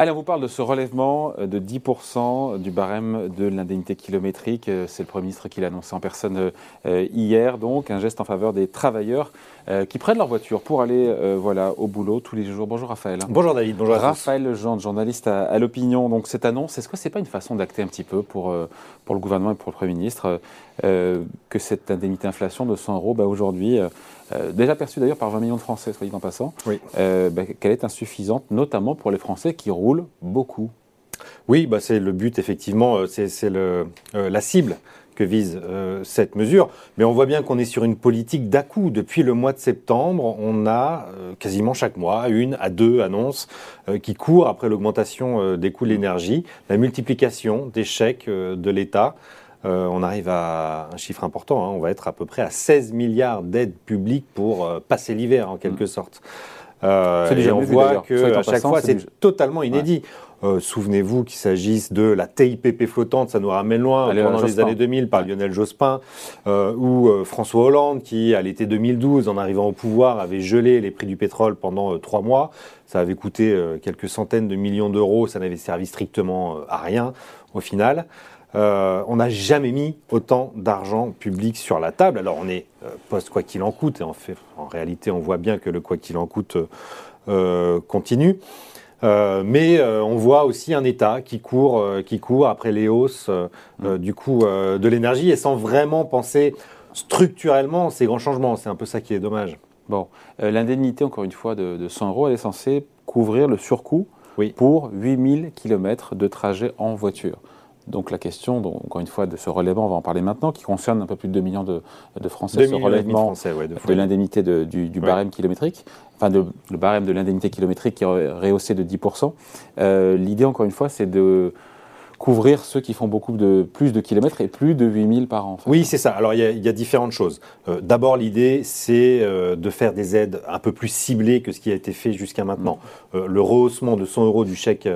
Allez, on vous parle de ce relèvement euh, de 10% du barème de l'indemnité kilométrique. Euh, c'est le Premier ministre qui l'a annoncé en personne euh, hier, donc un geste en faveur des travailleurs qui prennent leur voiture pour aller voilà, au boulot tous les jours. Bonjour Raphaël. Bonjour David, bonjour à Raphaël Legendre, journaliste à, l'opinion. Donc cette annonce, est-ce que ce n'est pas une façon d'acter un petit peu pour, pour le gouvernement et pour le Premier ministre que cette indemnité inflation de 100 euros, bah, aujourd'hui, déjà perçue d'ailleurs par 20 millions de Français, soit dit en passant, oui. bah, qu'elle est insuffisante, notamment pour les Français qui roulent beaucoup. Oui, bah c'est le but, effectivement, euh, c'est euh, la cible que vise euh, cette mesure. Mais on voit bien qu'on est sur une politique d'à-coup. Depuis le mois de septembre, on a quasiment chaque mois une à deux annonces qui courent après l'augmentation des coûts de l'énergie, la multiplication des chèques de l'État. On arrive à un chiffre important, hein. on va être à peu près à 16 milliards d'aides publiques pour passer l'hiver en quelque mmh. sorte. Euh, et on voit que à chaque fois, c'est totalement inédit. Euh, souvenez-vous qu'il s'agisse de la TIPP flottante, ça nous ramène loin, pendant les années 2000 par Lionel Jospin, euh, ou François Hollande qui, à l'été 2012, en arrivant au pouvoir, avait gelé les prix du pétrole pendant trois mois. Ça avait coûté quelques centaines de millions d'euros, ça n'avait servi strictement à rien au final. Euh, on n'a jamais mis autant d'argent public sur la table. Alors on est euh, post quoi qu'il en coûte, et en, fait, en réalité on voit bien que le quoi qu'il en coûte euh, continue. mais on voit aussi un État qui court, qui court après les hausses mm. du coût de l'énergie et sans vraiment penser structurellement ces grands changements. C'est un peu ça qui est dommage. Bon, l'indemnité, encore une fois, de, 100 euros, elle est censée couvrir le surcoût pour 8000 km de trajet en voiture. Donc la question, donc, encore une fois, de ce relèvement, on va en parler maintenant, qui concerne un peu plus de 2 millions de, Français, ce relèvement de, l'indemnité du, barème kilométrique, enfin de, le barème de l'indemnité kilométrique qui est rehaussé de 10%. Euh, l'idée, encore une fois, c'est de couvrir ceux qui font beaucoup de plus de kilomètres et plus de 8000 par an. Oui, c'est ça. Alors il y, a différentes choses. Euh, d'abord, l'idée, c'est euh, de faire des aides un peu plus ciblées que ce qui a été fait jusqu'à maintenant. Mm. le rehaussement de 100 euros du chèque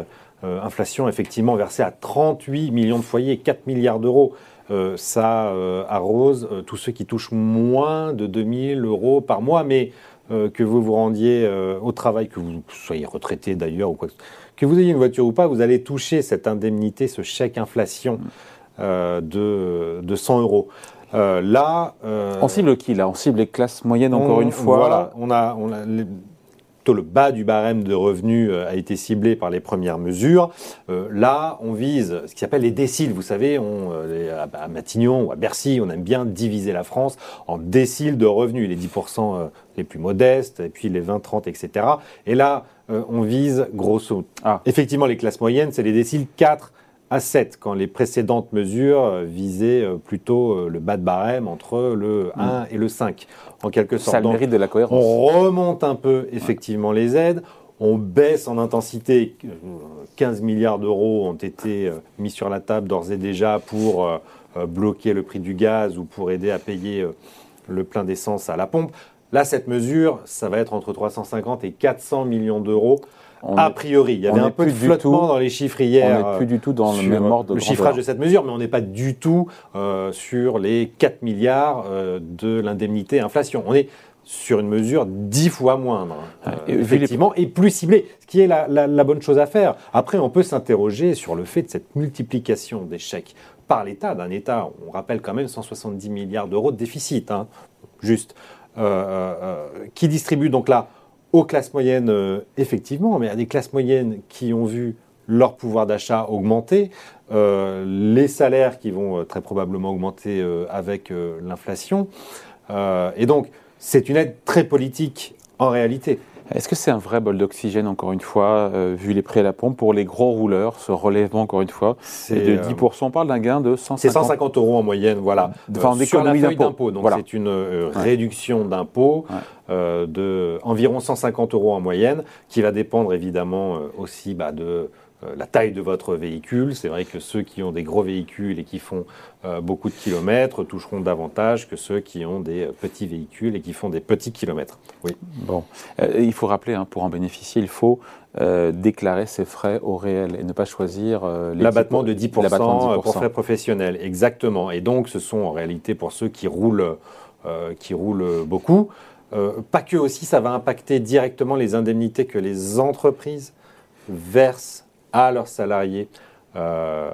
euh, inflation effectivement versée à 38 millions de foyers, 4 milliards d'euros. Euh, ça euh, arrose tous ceux qui touchent moins de 2000 euros par mois, mais que vous vous rendiez au travail, que vous soyez retraité d'ailleurs, ou quoi que vous ayez une voiture ou pas, vous allez toucher cette indemnité, ce chèque inflation de, de 100 euros. là, on cible qui là? On cible les classes moyennes encore une fois. Voilà, on a, on a le bas du barème de revenus euh, a été ciblé par les premières mesures. Euh, là, on vise ce qui s'appelle les déciles. Vous savez, on, euh, à Matignon ou à Bercy, on aime bien diviser la France en déciles de revenus, les 10% les plus modestes, et puis les 20, 30, etc. Et là, on vise grosso. Ah. Effectivement, les classes moyennes, c'est les déciles 4 à 7, quand les précédentes mesures euh, visaient euh, plutôt euh, le bas de barème entre le 1 mm. et le 5, en quelque sorte. Ça le mérite de la cohérence. On remonte un peu effectivement les aides, on baisse en intensité. 15 milliards d'euros ont été mis sur la table d'ores et déjà pour bloquer le prix du gaz ou pour aider à payer le plein d'essence à la pompe. Là, cette mesure, ça va être entre 350 et 400 millions d'euros a priori, il y avait un peu de flottement dans les chiffres hier. On n'est plus du tout dans le même ordre de le chiffrage de cette mesure, mais on n'est pas du tout euh, sur les 4 milliards euh, de l'indemnité inflation. On est sur une mesure dix fois moindre, euh, effectivement, et plus ciblée, ce qui est la, bonne chose à faire. Après, on peut s'interroger sur le fait de cette multiplication des chèques par l'État, d'un État, on rappelle quand même 170 milliards d'euros de déficit, hein, juste, qui distribue donc là aux classes moyennes, euh, effectivement, mais à des classes moyennes qui ont vu leur pouvoir d'achat augmenter, euh, les salaires qui vont euh, très probablement augmenter avec l'inflation. et donc, c'est une aide très politique en réalité. Est-ce que c'est un vrai bol d'oxygène, encore une fois, euh, vu les prix à la pompe, pour les gros rouleurs, ce relèvement, encore une fois, de 10%, euh, on parle d'un gain de 150 C'est 150 euros en moyenne, voilà. Enfin, euh, sur la feuille d'impôt. Donc c'est une réduction d'impôt de environ 150 euros en moyenne, qui va dépendre évidemment aussi bah, de euh, la taille de votre véhicule. C'est vrai que ceux qui ont des gros véhicules et qui font euh, beaucoup de kilomètres toucheront davantage que ceux qui ont des euh, petits véhicules et qui font des petits kilomètres. Oui. Bon, il faut rappeler, hein, pour en bénéficier, il faut déclarer ses frais au réel et ne pas choisir l'abattement de 10%, pour frais professionnels. Exactement. Et donc, ce sont en réalité pour ceux qui roulent, qui roulent beaucoup. pas que aussi, ça va impacter directement les indemnités que les entreprises versent à leurs salariés euh,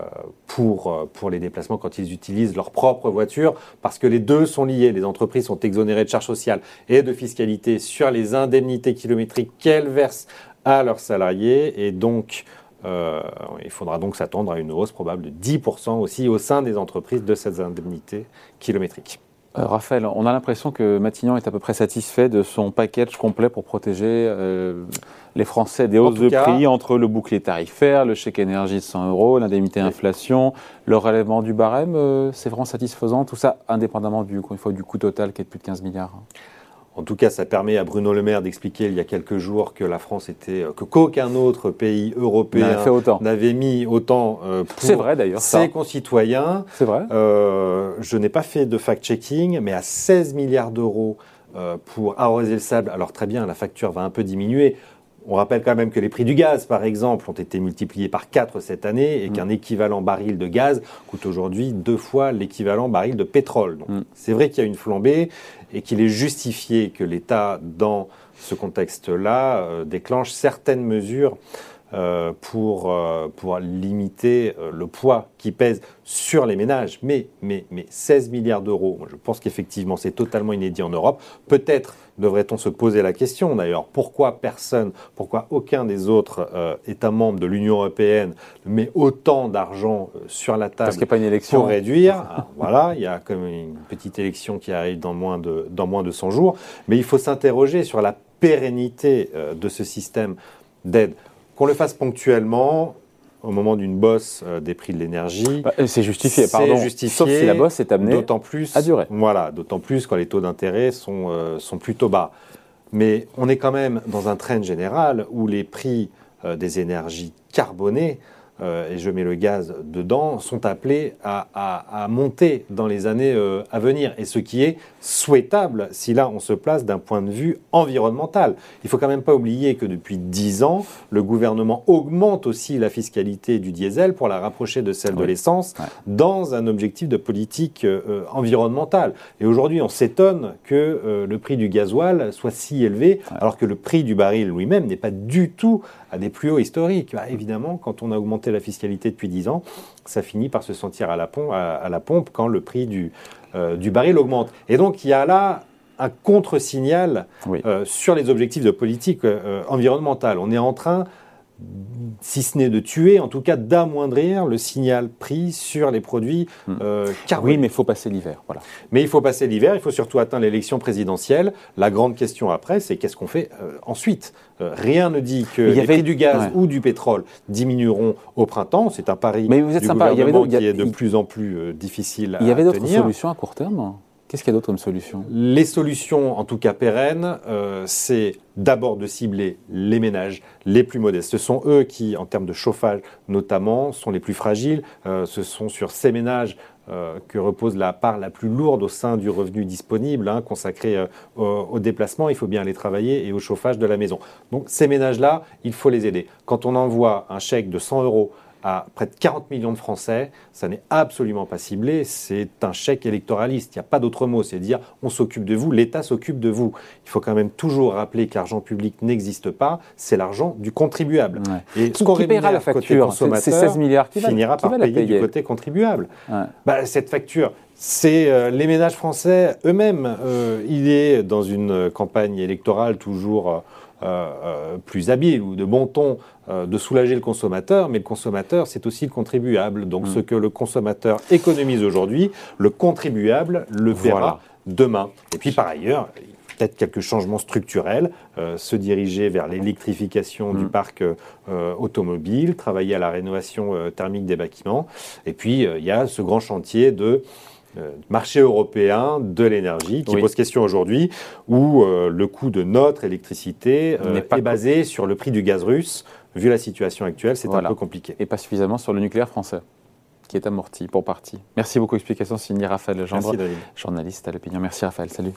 pour, euh, pour les déplacements quand ils utilisent leur propre voiture, parce que les deux sont liés. Les entreprises sont exonérées de charges sociales et de fiscalité sur les indemnités kilométriques qu'elles versent à leurs salariés, et donc euh, il faudra donc s'attendre à une hausse probable de 10% aussi au sein des entreprises de ces indemnités kilométriques. Euh, Raphaël, on a l'impression que Matignon est à peu près satisfait de son package complet pour protéger euh, les Français des hausses de prix entre le bouclier tarifaire, le chèque énergie de 100 euros, l'indemnité inflation, le relèvement du barème. Euh, c'est vraiment satisfaisant, tout ça indépendamment du, fois, du coût total qui est de plus de 15 milliards. En tout cas, ça permet à Bruno Le Maire d'expliquer il y a quelques jours que la France était, euh, que qu'aucun autre pays européen n'avait mis autant euh, pour vrai, ses concitoyens. C'est vrai. Euh, je n'ai pas fait de fact-checking, mais à 16 milliards d'euros pour arroser le sable, alors très bien, la facture va un peu diminuer. On rappelle quand même que les prix du gaz, par exemple, ont été multipliés par 4 cette année et mm. qu'un équivalent baril de gaz coûte aujourd'hui deux fois l'équivalent baril de pétrole. Donc, mm. C'est vrai qu'il y a une flambée et qu'il est justifié que l'État, dans ce contexte-là, euh, déclenche certaines mesures euh, pour, euh, pour limiter euh, le poids qui pèse sur les ménages. Mais, mais, mais 16 milliards d'euros, je pense qu'effectivement c'est totalement inédit en Europe. Peut-être devrait-on se poser la question d'ailleurs, pourquoi personne, pourquoi aucun des autres États membres de l'Union européenne ne met autant d'argent sur la table pas une élection. pour réduire? Voilà, il y a comme une petite élection qui arrive dans moins de, dans moins de 100 jours. Mais il faut s'interroger sur la pérennité de ce système d'aide. Qu'on le fasse ponctuellement, au moment d'une bosse euh, des prix de l'énergie. Bah, c'est justifié, pardon. Justifié, Sauf si la bosse est amenée d'autant plus, à durer. Voilà, d'autant plus quand les taux d'intérêt sont, euh, sont plutôt bas. Mais on est quand même dans un trend général où les prix euh, des énergies carbonées euh, et je mets le gaz dedans, sont appelés à, monter dans les années euh, à venir. Et ce qui est souhaitable si là on se place d'un point de vue environnemental. Il ne faut quand même pas oublier que depuis 10 ans, le gouvernement augmente aussi la fiscalité du diesel pour la rapprocher de celle de l'essence dans un objectif de politique euh, environnementale. Et aujourd'hui, on s'étonne que le prix du gasoil soit si élevé, alors que le prix du baril lui-même n'est pas du tout à des plus hauts historiques. Bah, évidemment, quand on a augmenté la fiscalité depuis 10 ans, ça finit par se sentir à la pompe, à, la pompe quand le prix du, euh, du baril augmente. Et donc, il y a là un contre-signal euh, sur les objectifs de politique euh, environnementale. On est en train si ce n'est de tuer, en tout cas d'amoindrir le signal pris sur les produits hmm. euh, Oui, mais il faut passer l'hiver. Voilà. Mais il faut passer l'hiver, il faut surtout atteindre l'élection présidentielle. La grande question après, c'est qu'est-ce qu'on fait euh, ensuite? Euh, Rien ne dit que les prix du gaz ou du pétrole diminueront au printemps. C'est un pari mais vous êtes du sympa. gouvernement il y avait qui est de plus en plus difficile à tenir. Il y avait d'autres solutions à court terme Qu'est-ce qu'il y a d'autre comme solution? Les solutions, en tout cas pérennes, euh, c'est d'abord de cibler les ménages les plus modestes. Ce sont eux qui, en termes de chauffage notamment, sont les plus fragiles. Euh, ce sont sur ces ménages euh, que repose la part la plus lourde au sein du revenu disponible, hein, consacré au, au, déplacement. Il faut bien aller travailler et au chauffage de la maison. Donc ces ménages-là, il faut les aider. Quand on envoie un chèque de 100 euros à près de 40 millions de Français, ça n'est absolument pas ciblé, c'est un chèque électoraliste, il n'y a pas d'autre mot, c'est dire on s'occupe de vous, l'État s'occupe de vous. Il faut quand même toujours rappeler que l'argent public n'existe pas, c'est l'argent du contribuable. Et ce qu'on paiera la facture C'est 16 milliards qui finira par payer, du côté contribuable. Bah, cette facture, c'est euh, les ménages français eux-mêmes. Euh, il est dans une campagne électorale toujours... Euh, plus habile ou de bon ton de soulager le consommateur, mais le consommateur, c'est aussi le contribuable. Donc mm. ce que le consommateur économise aujourd'hui, le contribuable le verra demain. Et puis par ailleurs, peut-être quelques changements structurels, se diriger vers l'électrification du mm. parc automobile, travailler à la rénovation thermique des bâtiments. Et puis, il y a ce grand chantier de marché européen de l'énergie qui pose question aujourd'hui, où euh, le coût de notre électricité euh, est basé sur le prix du gaz russe. Vu la situation actuelle, c'est un peu compliqué. Et pas suffisamment sur le nucléaire français qui est amorti pour partie. Merci beaucoup. Explication signé Raphaël Gendre, journaliste à l'opinion. Merci Raphaël. Salut.